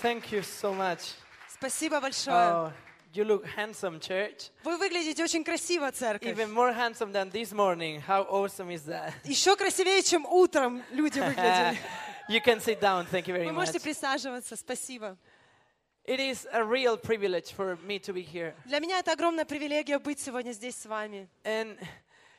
Thank you so much. Спасибо большое. Oh, you look handsome, church. Вы выглядите очень красиво, церковь. Even more handsome than this morning. How awesome is that? Еще красивее, чем утром люди выглядели. you can sit down. Thank you very Вы much. можете присаживаться. Спасибо. It is a real privilege for me to be here. Для меня это огромная привилегия быть сегодня здесь с вами. And,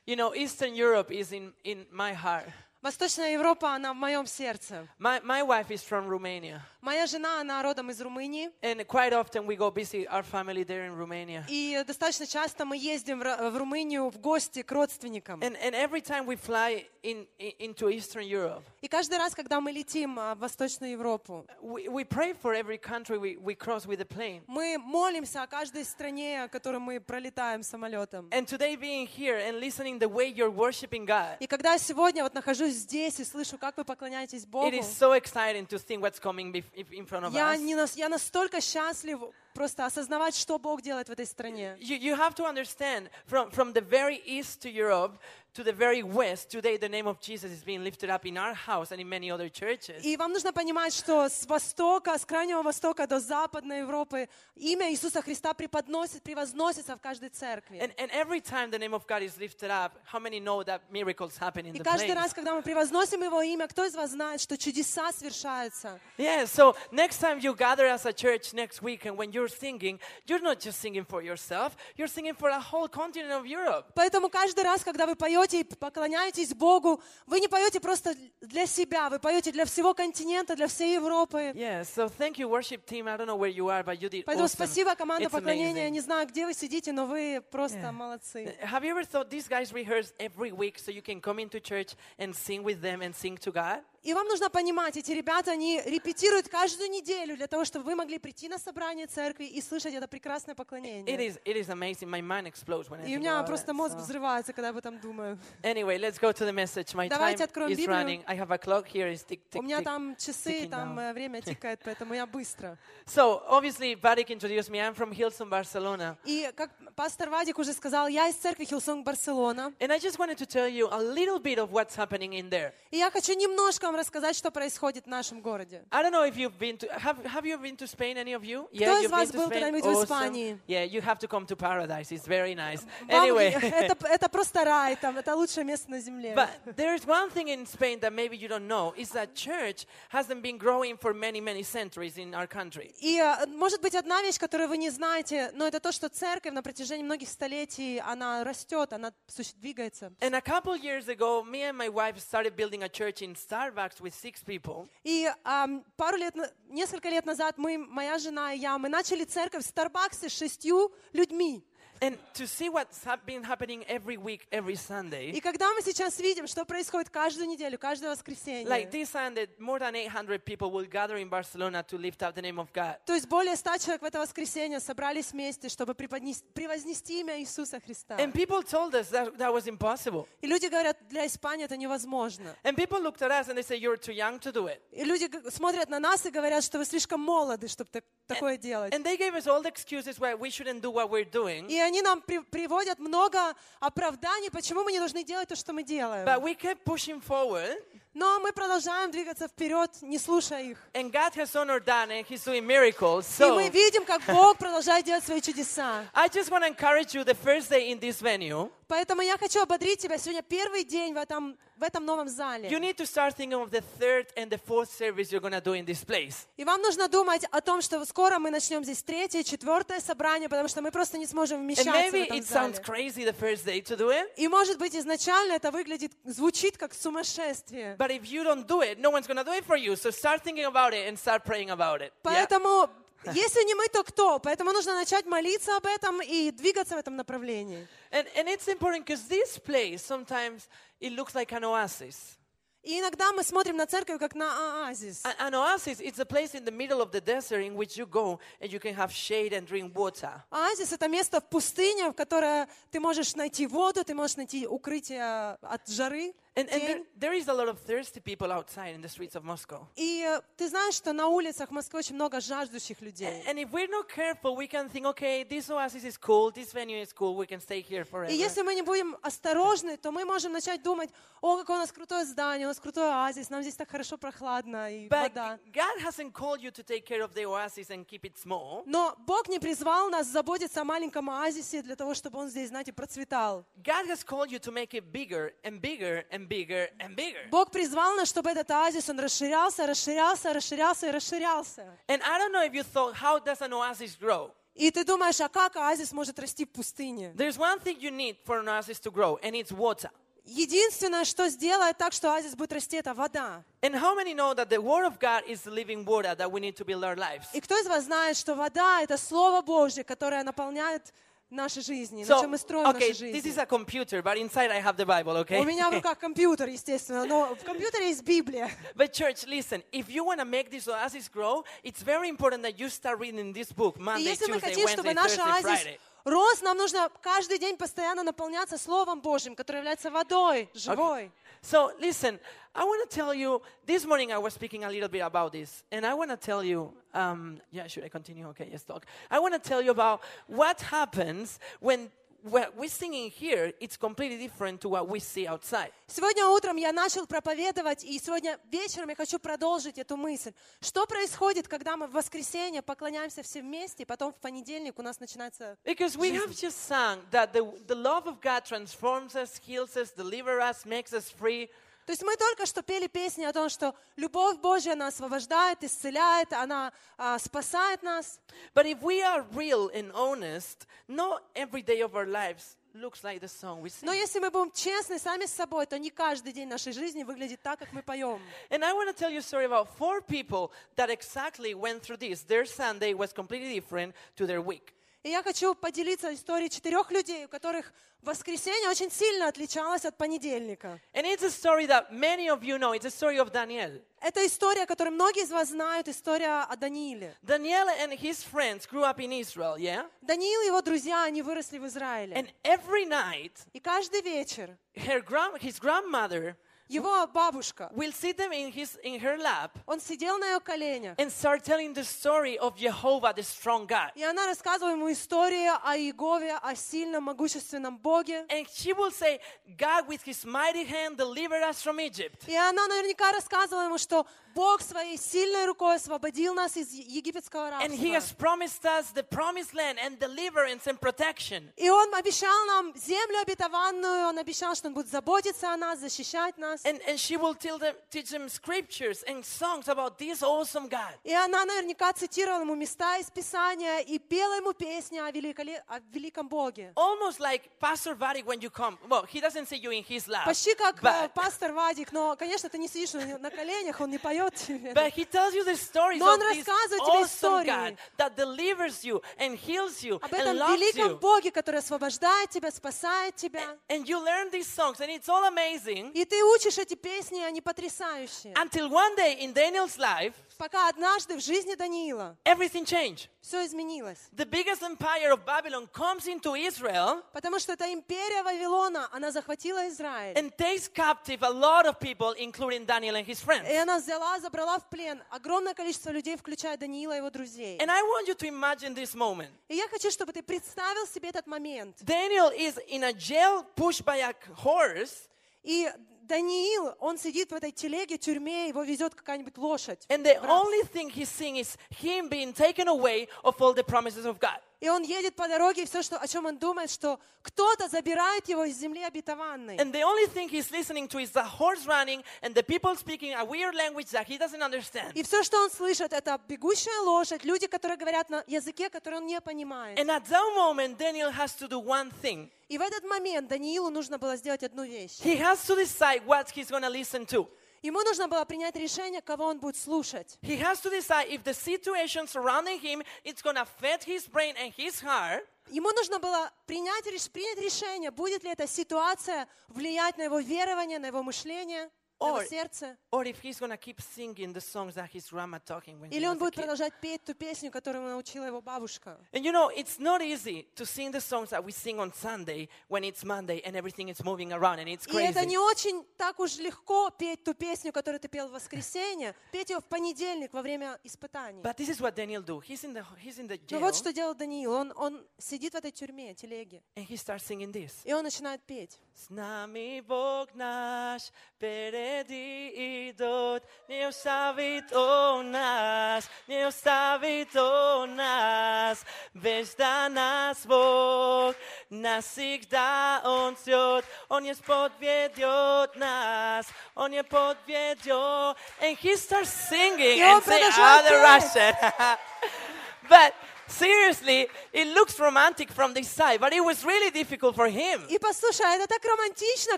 you know, Eastern Europe is in, in my heart. Восточная Европа, она в моем сердце. My, my wife is from Romania. Моя жена, она родом из Румынии. And quite often we go visit our family there in Romania. И достаточно часто мы ездим в Ро- в Румынию в гости к родственникам. And, and every time we fly in, in, into Eastern Europe, И каждый раз, когда мы летим а, в Восточную Европу, we, we pray for every country we, we cross with a plane. мы молимся о каждой стране, о которой мы пролетаем самолетом. And today being here and listening the way you're worshiping God, И когда я сегодня вот нахожусь здесь и слышу, как вы поклоняетесь Богу, it is so exciting to think what's coming bef- if- in front of я, us. не нас- я настолько счастлив просто осознавать, что Бог делает в этой стране. You, you have to understand from, from the very east to Europe to the very west, today the name of Jesus is being lifted up in our house and in many other churches. И вам нужно понимать, что с востока, с крайнего востока до западной Европы имя Иисуса Христа преподносит, превозносится в каждой церкви. And, and every time the name of God is lifted up, how many know that miracles happen in И the каждый place? раз, когда мы превозносим Его имя, кто из вас знает, что чудеса совершаются? Yeah, so next time you gather as a church next week and when you're singing, you're not just singing for yourself, you're singing for a whole continent of Europe. Поэтому каждый раз, когда вы поете и поклоняетесь Богу, вы не поете просто для себя, вы поете для всего континента, для всей Европы. Yeah, so thank you, worship team. I don't know where you are, but you did Поэтому awesome. спасибо, команда It's поклонения. amazing. Не знаю, где вы сидите, но вы просто Yeah. молодцы. Have you ever thought these guys rehearse every week so you can come into church and sing with them and sing to God? И вам нужно понимать, эти ребята, они репетируют каждую неделю для того, чтобы вы могли прийти на собрание церкви и слышать это прекрасное It поклонение. is, it is amazing. My mind explodes when I И у меня просто it, мозг so. взрывается, когда об этом думаю. Anyway, let's go to the message. My Давайте time откроем is Библию. running. I have a clock here. It's tick, tick, У меня там часы, там down. э, время тикает, поэтому я быстро. So, obviously, Barik introduced me. I'm from Hillsong, Barcelona. И как пастор Вадик уже сказал, я из церкви Хилсонг Барселона. And I just wanted to tell you a little bit of what's happening in there. И я хочу немножко вам рассказать, что происходит в нашем городе. I don't know if you've been to have have you been to Spain any of you? из вас был когда-нибудь в. Испании? Yeah, you have to come to paradise. It's very nice. Вам- Anyway, это, это просто рай, там, это лучшее место на земле. but there's one thing in Spain that maybe you don't know is that church hasn't been growing for many many centuries in our country. И э, может быть одна вещь, которую вы не знаете, но это то, что церковь на протяжении многих столетий, она растет, она двигается. And a couple years ago, me and my wife started building a church in Starbucks with six people. И ам, пару лет, несколько лет назад мы, моя жена и я, мы начали церковь в Старбаксе с шестью людьми. And to see what's ha- been happening every week, every Sunday, И когда мы сейчас видим, что происходит каждую неделю, каждое воскресенье, like this Sunday, more than 800 people will gather in Barcelona to lift up the name of God. то есть более ста человек в это воскресенье собрались вместе, чтобы преподнес- превознести имя Иисуса Христа. And people told us that that was impossible. И люди говорят, для Испании это невозможно. And people looked at us and they say, You're too young to do it. И люди г- смотрят на нас и говорят, что вы слишком молоды, чтобы так- такое делать. And they gave us all the excuses why we shouldn't do what we're doing. И они нам при- приводят много оправданий, почему мы не должны делать то, что мы делаем. But we kept pushing forward. Но мы продолжаем двигаться вперед, не слушая их. And God has honored that and He's doing miracles. И So мы видим, как Бог продолжает делать свои чудеса. I just want to encourage you the first day in this venue, Поэтому я хочу ободрить тебя. Сегодня первый день в этом, в этом новом you зале. need to start thinking of the third and the fourth service you're going to do in this place. И вам нужно думать о том, что скоро мы начнем здесь третье, четвертое собрание, потому что мы просто не сможем And вмещаться в этом it sounds зале. crazy the first day to do it, И может быть изначально это выглядит, звучит как сумасшествие. but if you don't do it, no one's going to do it for you. So start thinking about it and start praying about it. Yeah? Поэтому, если не мы, то кто? Поэтому нужно начать молиться об этом и двигаться в этом направлении. And, and it's important because this place sometimes it looks like an oasis. И иногда мы смотрим на церковь как на оазис. An oasis it's a place in the middle of the desert in which you go and you can have shade and drink water. Оазис — это место в пустыне, в которое ты можешь найти воду, ты можешь найти укрытие от жары. And, and there, there is a lot of thirsty people outside in the streets of Moscow. И э, ты знаешь, что на улицах Москвы очень много жаждущих людей. And if we're not careful, we can think, okay, this oasis is cool, this venue is cool, we can stay here forever. И если мы не будем осторожны, то мы можем начать думать, о, какое у нас крутое здание, у нас крутой оазис, нам здесь так хорошо прохладно и But вода. God hasn't called you to take care of the oasis and keep it small. Но Бог не призвал нас заботиться о маленьком оазисе для того, чтобы он здесь, знаете, процветал. God has called you to make it bigger and bigger and bigger and bigger. Бог призвал нас, чтобы этот оазис, он расширялся, расширялся, расширялся и расширялся. And I don't know if you thought, how does an oasis grow? И ты думаешь, а как оазис может расти в пустыне? There's one thing you need for an oasis to grow, and it's water. Единственное, что сделает так, что оазис будет расти, это вода. And how many know that the Word of God is the living water that we need to build our lives? И кто из вас знает, что вода — это Слово Божье, которое наполняет наши жизни, на So, чем мы строим okay, наши this is жизни? a computer, but inside I have the Bible, okay? У меня в руках компьютер, естественно, но в компьютере есть Библия. But church, listen, if you want to make this oasis grow, it's very important that you start reading this book Monday, если мы Tuesday, хотим, чтобы Wednesday, наш Thursday, оазис Friday. рос, нам нужно каждый день постоянно наполняться Словом Божьим, которое является водой, живой. So listen, I want to tell you, this morning I was speaking a little bit about this, and I want to tell you, um, yeah, should I continue? Okay, yes, talk. I want to tell you about what happens when what we sing in here, it's completely different to what we see outside. Сегодня утром я начал проповедовать, и сегодня вечером я хочу продолжить эту мысль. Что происходит, когда мы в воскресенье поклоняемся все вместе, и потом в понедельник у нас начинается... Because we have just sung that the, the love of God transforms us, heals us, delivers us, makes us free. То есть мы только что пели песни о том, что любовь Божья нас освобождает, исцеляет, она а, спасает нас. But if we are real and honest, not every day of our lives looks like the song we Но sing. если мы будем честны сами с собой, то не каждый день нашей жизни выглядит так, как мы поем. And I want to tell you a story about four people that exactly went through this. Their Sunday was completely different to their week. И я хочу поделиться историей четырех людей, у которых воскресенье очень сильно отличалось от понедельника. And it's a story that many of you know. It's a story of Daniel. Это история, которую многие из вас знают, история о Данииле. Daniel and his friends grew up in Israel, yeah? Даниил и его друзья, они выросли в Израиле. And every night, И каждый вечер her grand, his grandmother его бабушка, will sit them in, his, in her lap он сидел на ее коленях, and start telling the story of Jehovah, the strong God. и она рассказывала ему историю о Иегове, о сильном, могущественном Боге. And she will say, God with his mighty hand delivered us from Egypt. И она наверняка рассказывала ему, что Бог своей сильной рукой освободил нас из египетского And he has рабства. promised us the promised land and deliverance and protection. И Он обещал нам землю обетованную, Он обещал, что Он будет заботиться о нас, защищать нас. And, and she will tell them, teach them scriptures and songs about this awesome God. И она наверняка цитировала ему места из Писания и пела ему песни о, великоле- о великом Боге. Almost like Pastor Vadik when you come. Well, he doesn't say you in his lap. Почти как э, But, пастор Вадик, но, конечно, ты не сидишь на коленях, он не поет тебе. but he tells you the stories Но of он this рассказывает тебе awesome истории. God that delivers you and heals you Об and этом loves великом you. Боге, который освобождает тебя, спасает тебя. And you learn these songs and it's all amazing И ты учишь эти песни, они потрясающие. until one day in Daniel's life, Пока однажды в жизни Даниила everything changed. Все изменилось. The biggest empire of Babylon comes into Israel Потому что эта империя Вавилона, она захватила Израиль. and takes captive a lot of people, including Daniel and his friends. И она взяла, забрала в плен огромное количество людей, включая Даниила и его друзей. And I want you to imagine this moment. И я хочу, чтобы ты представил себе этот момент. Daniel is in a jail pushed by a horse, И Даниил, он сидит в этой телеге, тюрьме, его везет какая-нибудь лошадь. and the в рабство. only thing he's seeing is him being taken away of all the promises of God. И он едет по дороге, и все, что, о чем он думает, что кто-то забирает его из земли обетованной. And the only thing he's listening to is the horse running and the people speaking a weird language that he doesn't understand. И все, что он слышит, это бегущая лошадь, люди, которые говорят на языке, который он не понимает. And at that moment, Daniel has to do one thing. И в этот момент Даниилу нужно было сделать одну вещь. He has to decide what he's going to listen to. Ему нужно было принять решение, кого он будет слушать. He has to decide if the situation surrounding him is going to affect his brain and his heart, Ему нужно было принять, принять решение, будет ли эта ситуация влиять на его верование, на его мышление, Or- сердце, or if he's going to keep singing the songs that his grandma talking when he или он a будет kid. продолжать петь ту песню, которую ему научила его бабушка. And you know, it's not easy to sing the songs that we sing on Sunday when it's Monday and everything is moving around and it's И это не очень так уж легко петь ту песню, которую ты пел в воскресенье, петь ее в понедельник во время испытаний. But this is what Daniel do. He's in the he's in the Но jail вот что делал Даниил. Он, он сидит в этой тюрьме, телеге, and he starts singing this. и он начинает петь. С нами Бог наш впереди идет, не оставит Он нас, не оставит Он нас. Вежда нас Бог, навсегда Он ждет, Он не подведет нас, Он не подведет. And he starts singing И он and saying продолжает other петь. Russian. but seriously, it looks romantic from this side, but it was really difficult for him. И послушай, а это так романтично,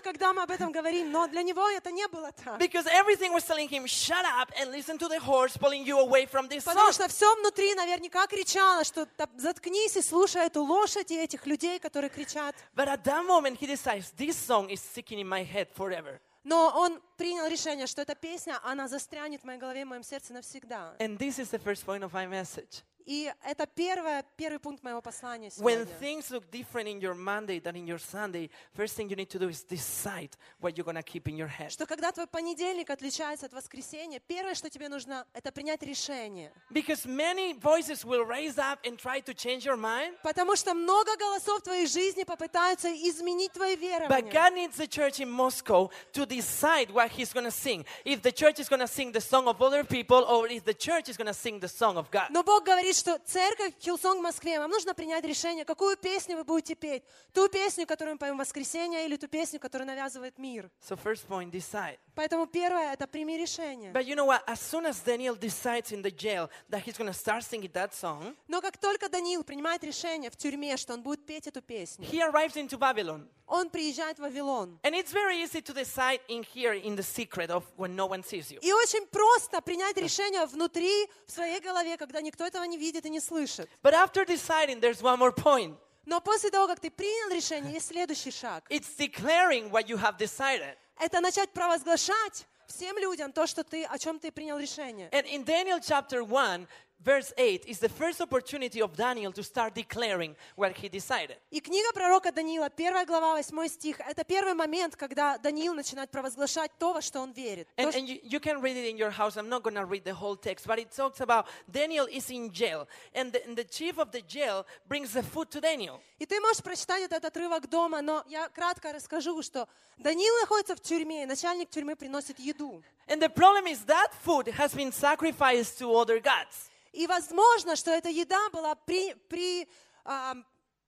когда мы об этом говорим, но для него это не было так. Because everything was telling him, shut up and listen to the horse pulling you away from this Потому song. что все внутри наверняка кричало, что «Да заткнись и слушай эту лошадь и этих людей, которые кричат. But at that moment, he decides, this song is sticking in my head forever. Но он принял решение, что эта песня, она застрянет в моей голове, в моем сердце навсегда. And this is the first point of my message. И это первое, первый пункт моего послания When сегодня. things look different in your Monday than in your Sunday, first thing you need to do is decide what you're to keep in your head. Что когда твой понедельник отличается от воскресенья, первое, что тебе нужно, это принять решение. Because many voices will raise up and try to change your mind. Потому что много голосов в твоей жизни попытаются изменить твои But верования. God needs the church in Moscow to decide what He's going to sing. If the church is going to sing the song of other people, or if the church is going to sing the song of God. Но Бог говорит, что церковь Hillsong в Москве, вам нужно принять решение, какую песню вы будете петь. Ту песню, которую мы поем в воскресенье, или ту песню, которую навязывает мир. So, first point, decide. Поэтому первое — это прими решение. But you know what? As soon as Daniel decides in the jail that he's going to start singing that song, Но как только Даниил принимает решение в тюрьме, что он будет петь эту песню, he arrives into Babylon. Он приезжает в Вавилон. And it's very easy to decide in here in the secret of when no one sees you. И очень просто принять решение внутри, в своей голове, когда никто этого не видит и не слышит. But after deciding, there's one more point. Но после того, как ты принял решение, есть следующий шаг. It's declaring what you have decided. Это начать провозглашать всем людям то, что ты, о чем ты принял решение. And in Daniel chapter 1, verse 8, is the first opportunity of Daniel to start declaring what he decided. И книга пророка Даниила, первая глава, 8 стих, это первый момент, когда Даниил начинает провозглашать то, во что он верит. То, And, что- and you, you can read it in your house. I'm not going to read the whole text, but it talks about Daniel is in jail. And the, and the chief of the jail brings the food to Daniel. И ты можешь прочитать этот отрывок дома, но я кратко расскажу, что Даниил находится в тюрьме, и начальник тюрьмы приносит еду. And the problem is that food has been sacrificed to other gods. И возможно, что эта еда была при, при, а,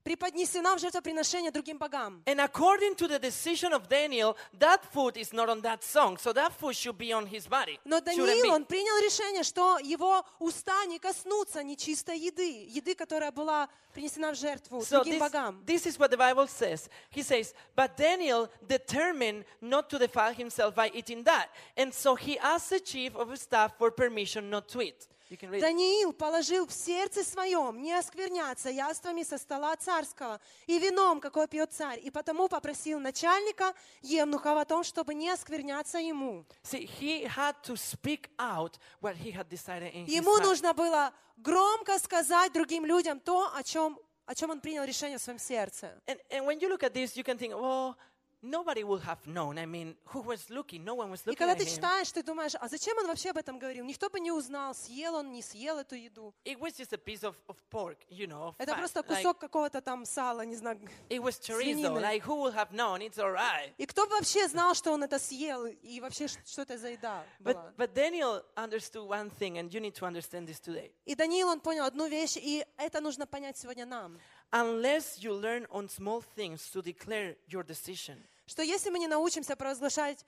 преподнесена в жертвоприношение другим богам. And according to the decision of Daniel, that food is not on that song. So that food should be on his body. Но Даниил, он принял решение, что его уста не коснутся нечистой еды, еды, которая была принесена в жертву So другим this, богам. this is what the Bible says. He says, But Daniel determined not to defile himself by eating that. And so he asked the chief of staff for permission not to eat. Даниил положил в сердце своем не оскверняться яствами со стола царского и вином, какое пьет царь, и потому попросил начальника Евнухова о том, чтобы не оскверняться ему. Ему нужно было громко сказать другим людям то, о чем, о чем он принял решение в своем сердце. And, and when you look at this, you can think, well, nobody would have known. I mean, who was looking? No one was И looking когда at ты читаешь, ты думаешь, а зачем он вообще об этом говорил? Никто бы не узнал, съел он, не съел эту еду. It was just a piece of, of pork, you know. of Это fat. просто Like, кусок какого-то там сала, не знаю. it was chorizo. Like, who would have known? It's all right. И кто бы вообще знал, что он это съел, и вообще, что это за еда была? But, but Daniel understood one thing, and you need to understand this today. И Даниил, он понял одну вещь, и это нужно понять сегодня нам. Unless you learn on small things to declare your decision, Что если мы не научимся провозглашать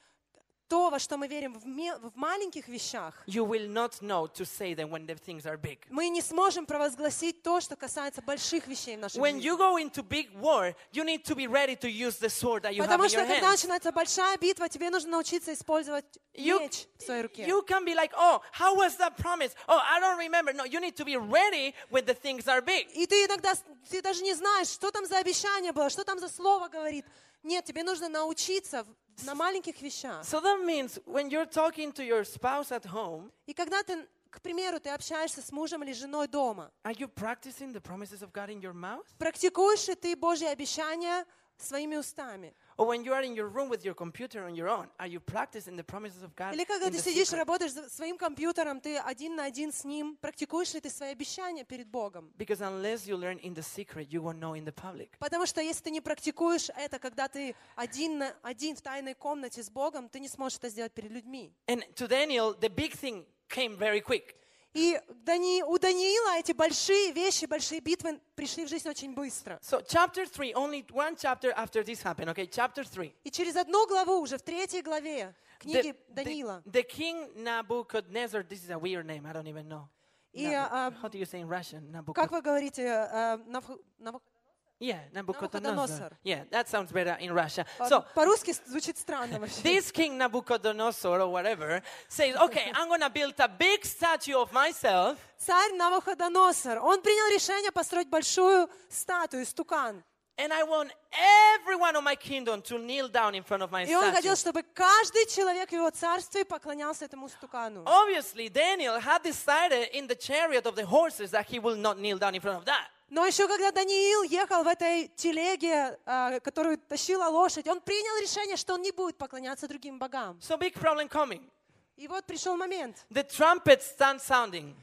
то, во что мы верим в, маленьких вещах, you will not know to say them when the things are big. мы не сможем провозгласить то, что касается больших вещей в нашей When жизни. you go into big war, you need to be ready to use the sword that you have Потому in что your когда hands. начинается большая битва, тебе нужно научиться использовать You, меч в своей руке. you can be like, oh, how was that promise? Oh, I don't remember. No, you need to be ready when the things are big. И ты иногда ты даже не знаешь, что там за обещание было, что там за слово говорит. Нет, тебе нужно научиться на маленьких вещах. So that means when you're talking to your spouse at home, И когда ты, к примеру, ты общаешься с мужем или женой дома, are you practicing the promises of God in your mouth? практикуешь ли ты Божьи обещания своими устами? Or when you are in your room with your computer on your own, are you practicing the promises of God? Или когда in ты the сидишь, secret? работаешь за своим компьютером, ты один на один с ним, практикуешь ли ты свои обещания перед Богом? Because unless you learn in the secret, you won't know in the public. Потому что если ты не практикуешь это, когда ты один, на, один в тайной комнате с Богом, ты не сможешь это сделать перед людьми. And to Daniel, the big thing came very quick. И Дани- у Даниила эти большие вещи, большие битвы пришли в жизнь очень быстро. So, chapter 3, only one chapter after this happened, okay? Chapter 3. И через одну главу, уже в третьей главе книги The, Даниила, the, the king Nebuchadnezzar, this is a weird name, I don't even know. И, Nabu- а, How do you say in Russian? как Nabucod- вы говорите, э, Навх- Навх- yeah, Nebuchadnezzar. Nabucodonosor. Yeah, that sounds better in Russia. а, So, по-русски звучит странно вообще. this king Nabucodonosor or whatever says, okay, I'm going to build a big statue of myself Царь Навуходоносор, он принял решение построить большую статую, стукан. and I want every one of my kingdom to kneel down in front of my И он statue. хотел, чтобы каждый человек в его царстве поклонялся этому стукану. Obviously, Daniel had decided in the chariot of the horses that he will not kneel down in front of that. Но еще когда Даниил ехал в этой телеге, а, которую тащила лошадь, он принял решение, что он не будет поклоняться другим богам. So, big problem coming. И вот пришел момент. The trumpets stand sounding,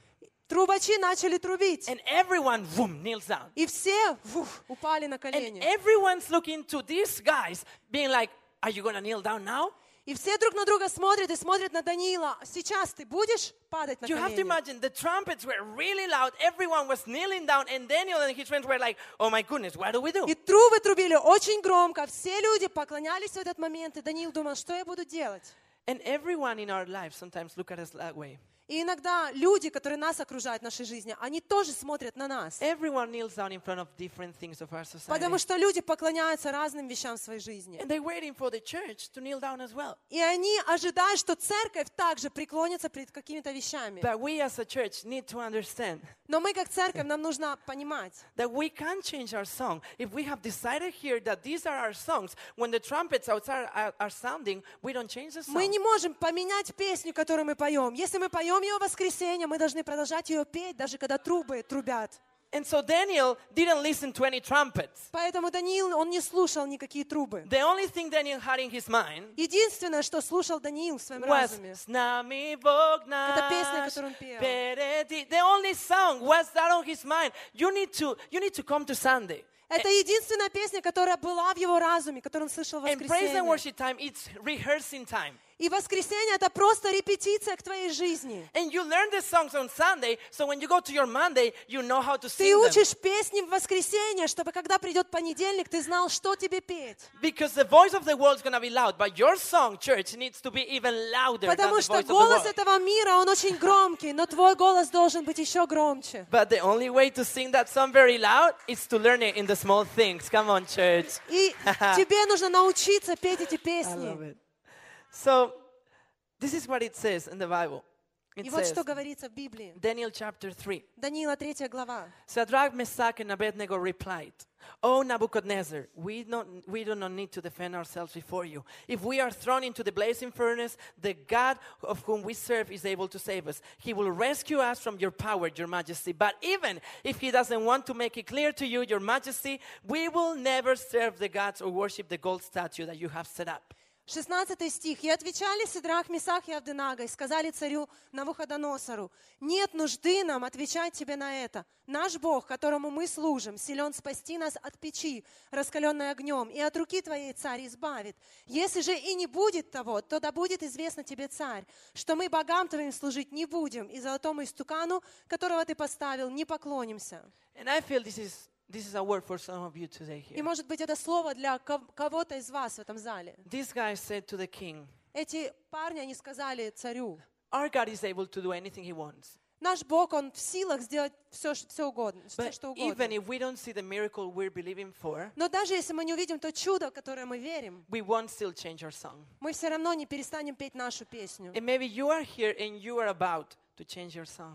Трубачи начали трубить. and everyone, boom, kneels down. И все вуф, упали на And колени. everyone's looking to these guys, being like, Are you to kneel down now? И все друг на друга смотрят и смотрят на Даниила. Сейчас ты будешь падать на You have to колени? imagine the trumpets were really loud, everyone was kneeling down, and Daniel and his friends were like, Oh my goodness, what do we do? И трубы трубили очень громко. Все люди поклонялись в этот момент. И Даниил думал, что я буду делать? And everyone in our lives sometimes look at us that way. И иногда люди, которые нас окружают в нашей жизни, они тоже смотрят на нас. Everyone kneels down in front of different things of our society. Потому что люди поклоняются разным вещам в своей жизни. And they're waiting for the church to kneel down as well. И они ожидают, что церковь также преклонится перед какими-то вещами. But we as a church need to understand Но мы, как церковь, нам нужно понимать, that we can change our song. If we have decided here that these are our songs, when the trumpets outside are, are sounding, we don't change the мы song. не можем поменять песню, которую мы поем. Если мы поем ее в воскресенье, мы должны продолжать ее петь, даже когда трубы трубят. And so Daniel didn't listen to any trumpets. Поэтому Даниил, он не слушал никакие трубы. The only thing Daniel had in his mind Единственное, что слушал Даниил в своем was разуме, «С нами Бог Это песня, наш которую он пел. впереди». The only song was that on his mind. You need to, you need to come to Sunday. это единственная песня, которая была в его разуме, которую он слышал в And praise and воскресенье. worship time, it's rehearsing time. И воскресенье это просто репетиция к твоей жизни. And you learn the songs on Sunday, so when you go to your Monday, you know how to Ты sing them. учишь песни в воскресенье, чтобы когда придет понедельник, ты знал, что тебе петь. Because the voice of the world is going to be loud, but your song, church, needs to be even louder than Потому the что voice of the голос этого мира, он очень громкий, но твой голос должен быть еще громче. But the only way to sing that song very loud is to learn it in the small things. Come on, church. И тебе нужно научиться петь эти I love песни. it. So, this is what it says in the Bible. It И вот says, что говорится в Библии. Daniel chapter 3. Даниила 3 глава. Shadrach, Meshach, and Abednego replied, O Nebuchadnezzar, we, not, we do not need to defend ourselves before you. If we are thrown into the blazing furnace, the God of whom we serve is able to save us. He will rescue us from your power, your majesty. But even if he doesn't want to make it clear to you, your majesty, we will never serve the gods or worship the gold statue that you have set up. 16 стих. «И отвечали Сидрах, Месах и Авденага, и сказали царю Навуходоносору, нет нужды нам отвечать тебе на это. Наш Бог, которому мы служим, силен спасти нас от печи, раскаленной огнем, и от руки твоей царь избавит. Если же и не будет того, то да будет известно тебе, царь, что мы богам твоим служить не будем, и золотому истукану, которого ты поставил, не поклонимся». And I feel this is, this is a word for some of you today И, here. может быть, это слово для ков- кого-то из вас в этом зале. This guy said to the king, Эти парни, они сказали царю, Our God is able to do anything he wants. Наш Бог, Он в силах сделать все, все угодно, все, But что even угодно. if we don't see the miracle we're believing for, Но даже если мы не увидим то чудо, в которое мы верим, we won't still change our song. мы все равно не перестанем петь нашу песню. And maybe you are here and you are about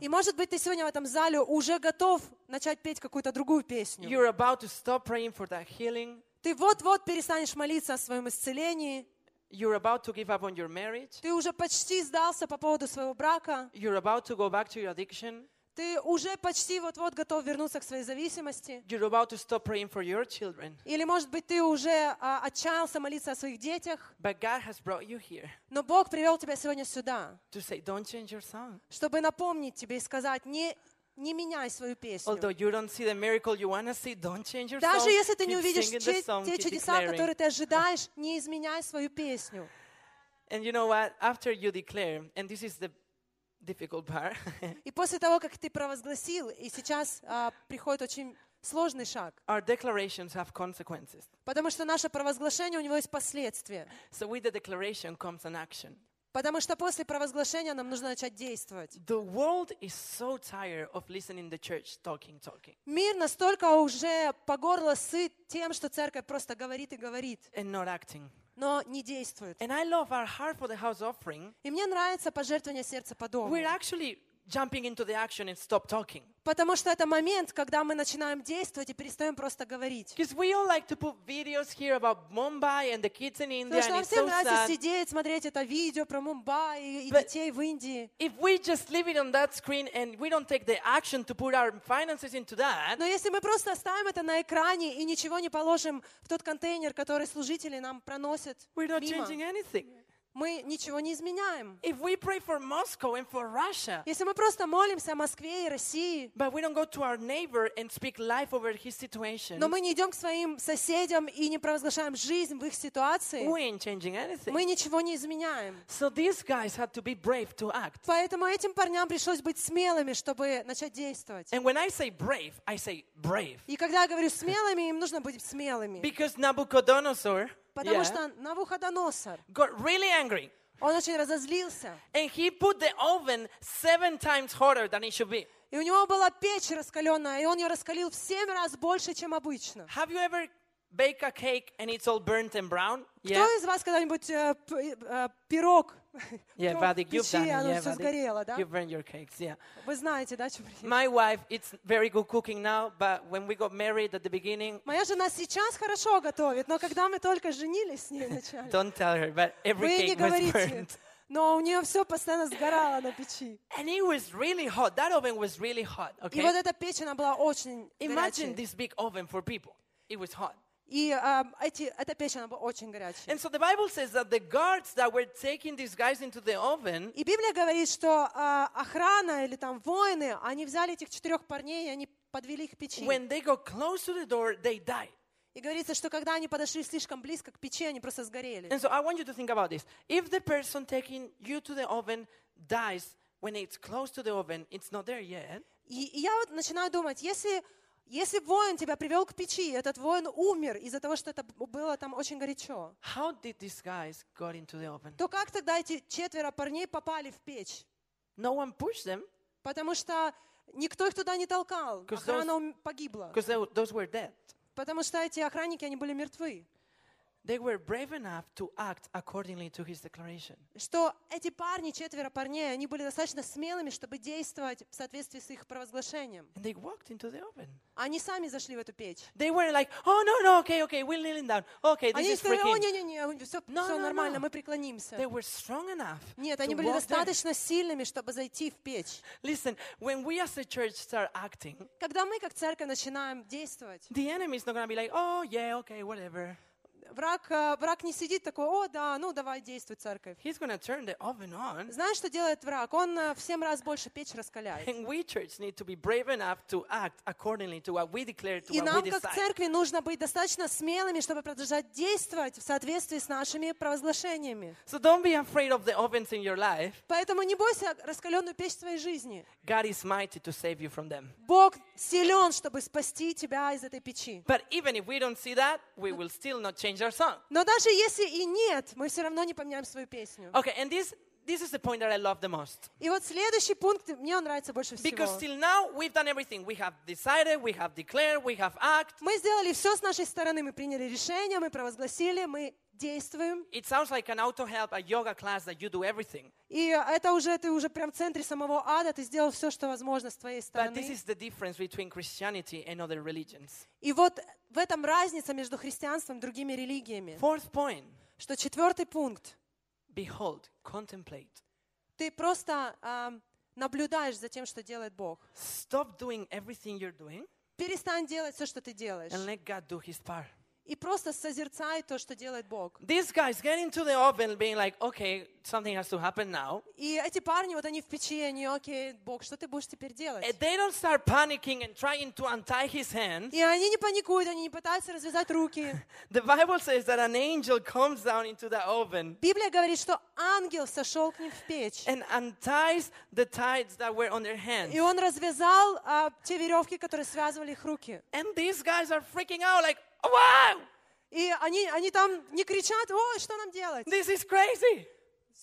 И может быть, ты сегодня в этом зале уже готов начать петь какую-то другую песню. You're about to stop praying for that healing. Ты вот-вот перестанешь молиться о своем исцелении, You're about to give up on your marriage. ты уже почти сдался по поводу своего брака, You're about to go back to your addiction. Ты уже почти вот-вот готов вернуться к своей зависимости, You're about to stop praying for your children. или, может быть, ты уже а, отчаялся молиться о своих детях, But God has brought you here но Бог привел тебя сегодня сюда, to say, don't change your song. чтобы напомнить тебе и сказать, не, не меняй свою песню. Даже если ты не увидишь те чудеса, которые ты ожидаешь, не изменяй свою песню. And you know what? After you declare, and this is the difficult part, И после того, как ты провозгласил, и сейчас а, приходит очень сложный шаг, our declarations have consequences. потому что наше провозглашение, у него есть последствия. So with the declaration comes an action. Потому что после провозглашения нам нужно начать действовать. The world is so tired of listening the church talking, talking, Мир настолько уже по горло сыт тем, что церковь просто говорит и говорит, and not acting. Но не действует. And I love our heart for the house offering. И мне нравится пожертвование сердца по дому. We're actually jumping into the action and stop talking. Потому что это момент, когда мы начинаем действовать и перестаем просто говорить. Because we all like to put videos here about Mumbai and the kids in India, Потому что нам всем so нравится sad. сидеть, смотреть это видео про Мумбай и, и детей в Индии. If we just leave it on that screen and we don't take the action to put our finances into that, Но если мы просто оставим это на экране и ничего не положим в тот контейнер, который служители нам проносят we're not мимо, changing anything. Мы ничего не изменяем. If we pray for Moscow and for Russia, Если мы просто молимся о Москве и России, but we don't go to our neighbor and speak life over his situation, но мы не идем к своим соседям и не провозглашаем жизнь в их ситуации, we ain't changing anything. мы ничего не изменяем. So these guys had to be brave to act. Поэтому этим парням пришлось быть смелыми, чтобы начать действовать. And when I say brave, I say brave. И когда я говорю смелыми, им нужно быть смелыми. Because Nabucodonosor Потому yeah, что Навуходоносор, got really angry. он очень разозлился. And he put the oven seven times hotter than it should be. И у него была печь раскаленная, и он ее раскалил в семь раз больше, чем обычно. Have you ever baked a cake and it's all burnt and brown? Кто Yeah. из вас когда-нибудь э, п- э, пирог, Yeah, пирог Vadik, в you've печи, done it. оно Yeah, все Vadik. сгорело, да? You've burned your cakes, yeah. Вы знаете, да, чем My wife, it's very good cooking now, but when we got married at the beginning, Моя жена сейчас хорошо готовит, но когда мы только женились с ней вначале, don't tell her, but every вы не cake was говорите, burnt. но у нее все постоянно сгорало на печи. And it was really hot. That oven was really hot, И вот okay? эта печь, она была очень Imagine горячей. this big oven for people. It was hot. И а, эти, эта печь, она была очень горячей. And so the Bible says that the guards that were taking these guys into the oven, И Библия говорит, что а, охрана или там воины, они взяли этих четырех парней, и они подвели их к печи. when they got close to the door, they died. И говорится, что когда они подошли слишком близко к печи, они просто сгорели. And so I want you to think about this. If the person taking you to the oven dies when it's close to the oven, it's not there yet. И, и я вот начинаю думать, если, если воин тебя привел к печи, этот воин умер из-за того, что это было там очень горячо, How did these guys got into the oven? то как тогда эти четверо парней попали в печь? No one pushed them Потому что никто их туда не толкал, охрана those- погибла. those were dead. Потому что эти охранники, они были мертвы. They were brave enough to act accordingly to his declaration. Что эти парни, четверо парней, они были достаточно смелыми, чтобы действовать в соответствии с их провозглашением. And they walked into the oven. Они сами зашли в эту печь. They weren't like, oh, no, no, okay, okay, we're kneeling down. Okay, this Они не is сказали, о, freaking. не-не-не, все, No, no, нормально, no. мы преклонимся. They were strong enough. Нет, to они были walk there. достаточно сильными, чтобы зайти в печь. Listen, when we as a church start acting, Когда мы, как церковь, начинаем действовать, the enemy is not going to be like, oh, yeah, okay, whatever. Враг, э, враг не сидит такой, о, да, ну давай, действуй, церковь. He's to turn the oven on. Знаешь, что делает враг? Он э, в семь раз больше печь раскаляет. And we, church, need to be brave enough to act accordingly to what we declare, to И what нам, we как церкви, нужно быть достаточно смелыми, чтобы продолжать действовать в соответствии с нашими провозглашениями. So don't be afraid of the ovens in your life. Поэтому не бойся раскаленную печь в своей жизни. God is mighty to save you from them. Бог силен, чтобы спасти тебя из этой печи. But even if we don't see that, we will still not change our song. Но даже если и нет, мы все равно не поменяем свою песню. Okay, and this this is the point that I love the most. И вот следующий пункт, мне он нравится больше Because всего. till now we've done everything. We have decided, we have declared, we have acted. Мы сделали все с нашей стороны, мы приняли решение, мы провозгласили, мы действуем. It sounds like an auto help, a yoga class that you do everything. И это уже, ты уже прям в центре самого ада, ты сделал все, что возможно с твоей But this стороны. is the difference between Christianity and other religions. И вот в этом разница между христианством и другими религиями. Fourth point что четвертый пункт. behold, contemplate. Ты просто ам, наблюдаешь за тем, что делает Бог. Stop doing everything you're doing Перестань делать все, что ты делаешь. and let God do His part. И просто созерцай то, что делает Бог. These guys get into the oven being like, okay, something has to happen now. И эти парни, вот они в печи, они, окей, Бог, что ты будешь теперь делать? And they don't start panicking and trying to untie his hands. И они не паникуют, они не пытаются развязать руки. The Bible says that an angel comes down into the oven Библия говорит, что ангел сошел к ним в печь. and unties the ties that were on their hands. И он развязал а, те веревки, которые связывали их руки. And these guys are freaking out like, wow, И они, они там не кричат, ой, что нам делать? this is crazy.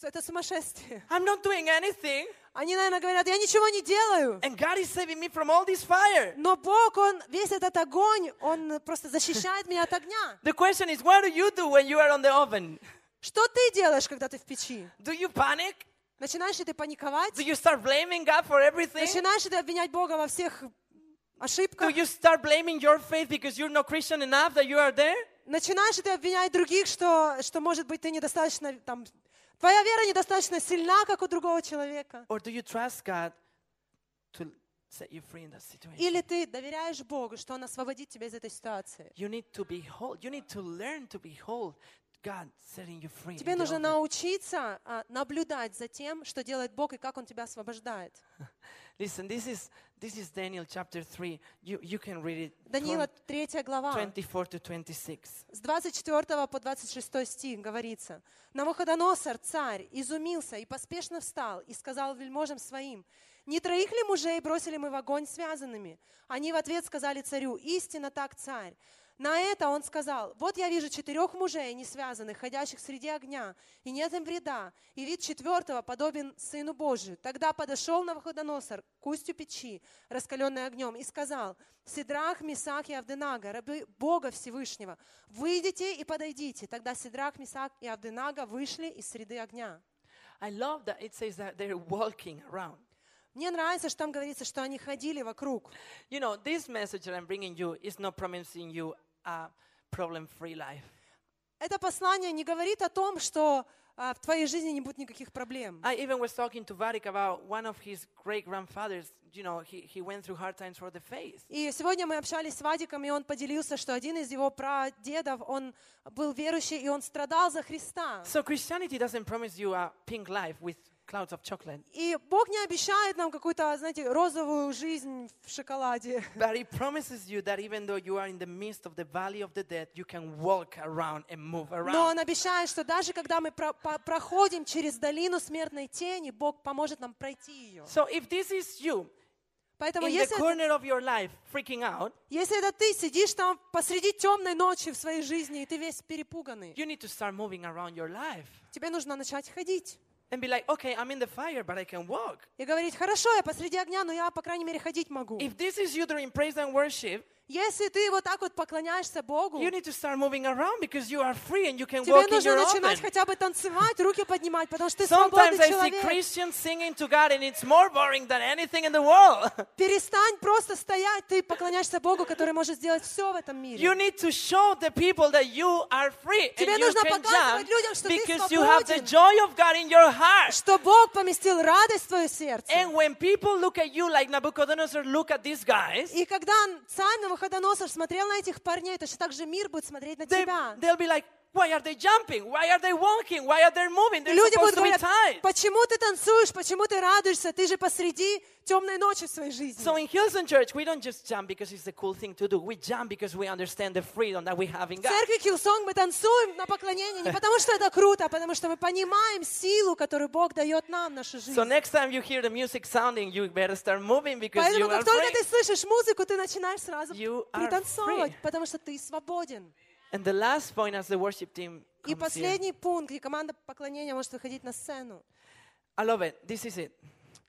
Это сумасшествие. I'm not doing anything. Они, наверное, говорят, я ничего не делаю. And God is saving me from all this fire. Но Бог, Он, весь этот огонь, Он просто защищает меня от огня. The question is, what do you do when you are on the oven? Что ты делаешь, когда ты в печи? Do you panic? Начинаешь ли ты паниковать? Do you start blaming God for everything? Начинаешь ли ты обвинять Бога во всех Do ошибках? you start blaming your faith because you're not Christian enough that you are there? Начинаешь ты обвинять других, что, что может быть, ты недостаточно, там, твоя вера недостаточно сильна, как у другого человека? Or do you trust God to set you free in that situation? Или ты доверяешь Богу, что Он освободит тебя из этой ситуации? You need to behold, you need to learn to behold God setting you free. Тебе нужно научиться а, наблюдать за тем, что делает Бог и как Он тебя освобождает. Listen, this is this is Daniel chapter 3. You you can read it Даниила from 3 глава. 24 to 26. С 24 по 26 стих говорится, «Навуходоносор, царь, изумился и поспешно встал и сказал вельможам своим, «Не троих ли мужей бросили мы в огонь связанными?» Они в ответ сказали царю, «Истинно так, царь». На это он сказал, «Вот я вижу четырех мужей, не связанных, ходящих среди огня, и нет им вреда, и вид четвертого подобен Сыну Божию». Тогда подошел Навуходоносор к устью печи, раскаленной огнем, и сказал, «Сидрах, Месах и Авденага, рабы Бога Всевышнего, выйдите и подойдите». Тогда Сидрах, Месах и Авденага вышли из среды огня. I love that it says that they're walking around. Мне нравится, что там говорится, что они ходили вокруг. You know, this message that I'm bringing you is not promising you a problem-free life. Это послание не говорит о том, что а, в твоей жизни не будет никаких проблем. I even was talking to Varik about one of his great grandfathers. You know, he, he went through hard times for the faith. И сегодня мы общались с Вадиком, и он поделился, что один из его прадедов, он был верующий, и он страдал за Христа. So Christianity doesn't promise you a pink life with clouds of chocolate, И Бог не обещает нам какую-то, знаете, розовую жизнь в шоколаде. but it promises you that even though you are in the midst of the valley of the dead, you can walk around and move Но around. Он обещает, что даже когда мы про- по- проходим через долину смертной тени, Бог поможет нам пройти ее. So if this is you Поэтому in the если, это- corner of your life freaking out, если это ты сидишь там посреди темной ночи в своей жизни, и ты весь перепуганный, you need to start moving around your life тебе нужно начать ходить. and be like, okay, I'm in the fire, but I can walk. И говорить, хорошо, я посреди огня, но я, по крайней мере, ходить могу. If this is you during praise and worship, Если ты вот так вот поклоняешься Богу, you need to start moving around because you are free and you can тебе walk in нужно your начинать oven. хотя бы танцевать, руки поднимать, потому что ты Sometimes свободный I see человек. Christians singing to God and it's more boring than anything in the world. Перестань просто стоять, ты поклоняешься Богу, который может сделать все в этом мире. You need to show the people that you are free and Тебе you нужно can показывать jump людям, что ты because you have the свободен. joy of God in your heart. Что Бог поместил радость в твое сердце. And when people look at you like Nebuchadnezzar look at these guys, И когда царь Навуходоносор смотрел на этих парней, точно так же мир будет смотреть на they, тебя. they'll be like, why are they jumping? Why are they walking? Why are they moving? They're люди будут говорить, почему ты танцуешь, почему ты радуешься, ты же посреди темной ночи в своей жизни. So in Hillsong Church, we don't just jump because it's the cool thing to do. We jump because we understand the freedom that we have in В God. церкви Hillsong мы танцуем на поклонение не потому, что это круто, а потому что мы понимаем силу, которую Бог дает нам в нашу жизнь. So next time you hear the music sounding, you better start moving because you Поэтому, are как только free. ты слышишь музыку, ты начинаешь сразу You пританцовывать, free. потому что ты свободен. And the last point as the worship team И comes here. последний пункт, и команда поклонения может выходить на сцену. I love it. This is it.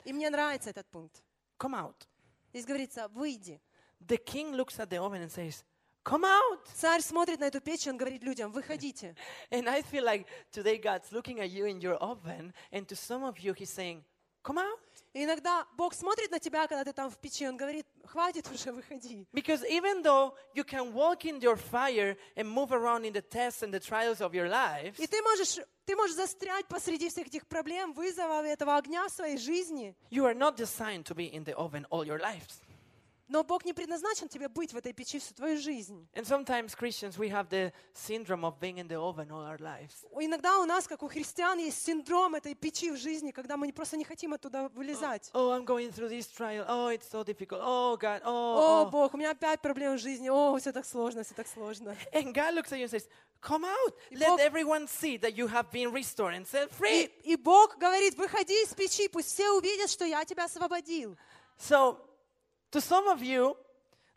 И мне нравится этот пункт. Come out. Здесь говорится, выйди. The king looks at the oven and says, Come out. Царь смотрит на эту печь, и он говорит людям, выходите. And I feel like today God's looking at you in your oven, and to some of you, He's saying, come out. И иногда Бог смотрит на тебя, когда ты там в печи, Он говорит, хватит уже, выходи. Because even though you can walk in your fire and move around in the tests and the trials of your lives, И ты можешь, ты можешь застрять посреди всех этих проблем, вызовов этого огня в своей жизни. you are not designed to be in the oven all your lives. Но Бог не предназначен тебе быть в этой печи всю твою жизнь. And sometimes Christians, we have the syndrome of being in the oven all our lives. Иногда у нас, как у христиан, есть синдром этой печи в жизни, когда мы просто не хотим оттуда вылезать. Oh, I'm going through this trial. Oh, it's so difficult. Oh, God. О, Oh, oh. Бог, у меня опять проблемы в жизни. О, все так сложно, все так сложно. And God looks at you and says, Come out. Let everyone see that you have been restored and set И, free. и Бог говорит, выходи из печи, пусть все увидят, что я тебя освободил. So, to some of you,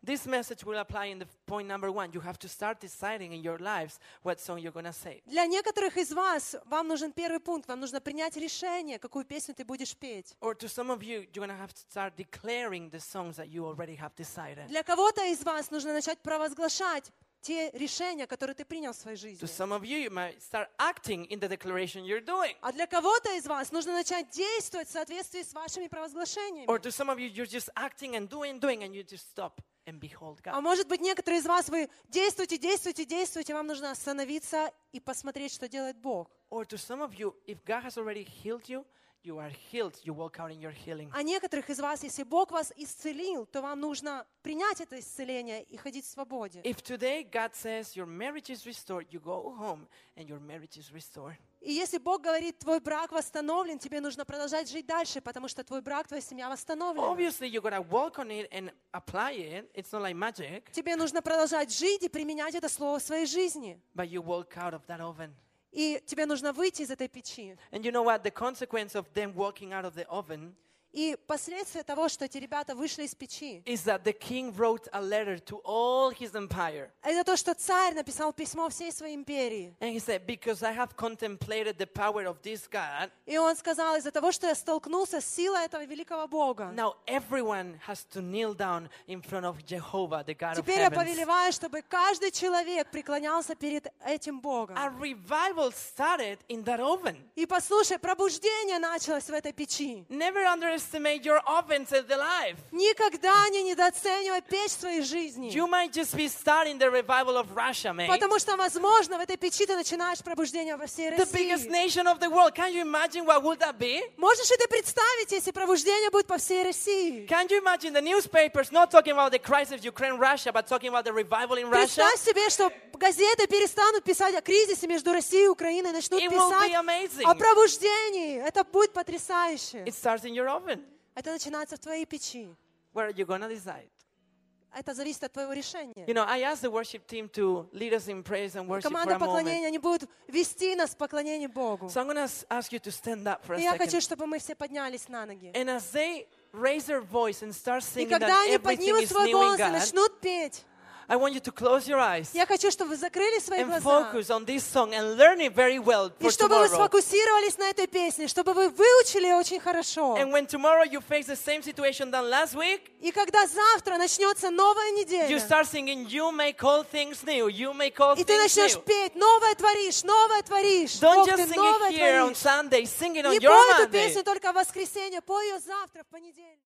this message will apply in the point number one. You have to start deciding in your lives what song you're going to say. Для некоторых из вас вам нужен первый пункт, вам нужно принять решение, какую песню ты будешь петь. Or to some of you, you're going to have to start declaring the songs that you already have decided. Для кого-то из вас нужно начать провозглашать те решения, которые ты принял в своей To жизни. some of you, you might start acting in the declaration you're doing. А для кого-то из вас нужно начать действовать в соответствии с вашими провозглашениями. Or to some of you, you're just acting and doing, doing, and you just stop and behold А God. может быть, некоторые из вас, вы действуете, действуете, действуете, вам нужно остановиться и посмотреть, что делает Бог. Or to some of you, if God has already healed you, you are healed. You walk out in your healing. А некоторых из вас, если Бог вас исцелил, то вам нужно принять это исцеление и ходить в свободе. If today God says your marriage is restored, you go home and your marriage is restored. И если Бог говорит, твой брак восстановлен, тебе нужно продолжать жить дальше, потому что твой брак, твоя семья восстановлена. Obviously, you're going to walk on it and apply it. It's not like magic, Тебе нужно продолжать жить и применять это слово в своей жизни. but you walk out of that oven. И тебе нужно выйти из этой печи. And you know what? The consequence of them walking out of the oven И последствия того, что эти ребята вышли из печи, is that the king wrote a letter to all his empire. это то, что царь написал письмо всей своей империи. And he said, Because I have contemplated the power of this God, И он сказал, из-за того, что я столкнулся с силой этого великого Бога, now everyone has to kneel down in front of Jehovah, the God of теперь я повелеваю, чтобы каждый человек преклонялся перед этим Богом. И послушай, пробуждение началось в этой печи. Never underestimate your ovens of the life. Никогда не недооценивай печь своей жизни. You might just be starting the revival of Russia, mate. Потому что, возможно, в этой печи ты начинаешь пробуждение во всей The biggest России. nation of the world. Can you imagine what would that be? Можешь ли ты представить, если пробуждение будет по всей России? Can you imagine the newspapers not talking about the crisis of Ukraine, Russia, but talking about the revival in Russia? Представь себе, что газеты перестанут писать о кризисе между Россией и Украиной, начнут It писать о пробуждении. Это будет потрясающе. It starts in your. Это начинается в твоей печи. Where are you to decide? Это зависит от твоего решения. You know, I asked the worship team to lead us in praise and worship for Команда a moment. поклонения, они будут вести нас в поклонении Богу. So I'm to ask you to stand up for a И я хочу, second. чтобы мы все поднялись на ноги. And as they raise their voice and start И singing когда that они everything поднимут is свой new in голос и God, начнут петь, I want you to close your eyes я хочу, чтобы вы закрыли свои and глаза. focus on this song and learn it very well И for чтобы вы tomorrow. сфокусировались на этой песне, чтобы вы выучили ее очень хорошо. And when tomorrow you face the same situation than last week, И когда завтра начнется новая you неделя, start singing, You make all things new, you make all и ты things начнешь new. петь, новое творишь, новое творишь. Don't Бог, just ты sing it новое here on творишь. Sunday, sing it on Не your пой эту Monday. песню только в воскресенье, пой ее завтра, в понедельник.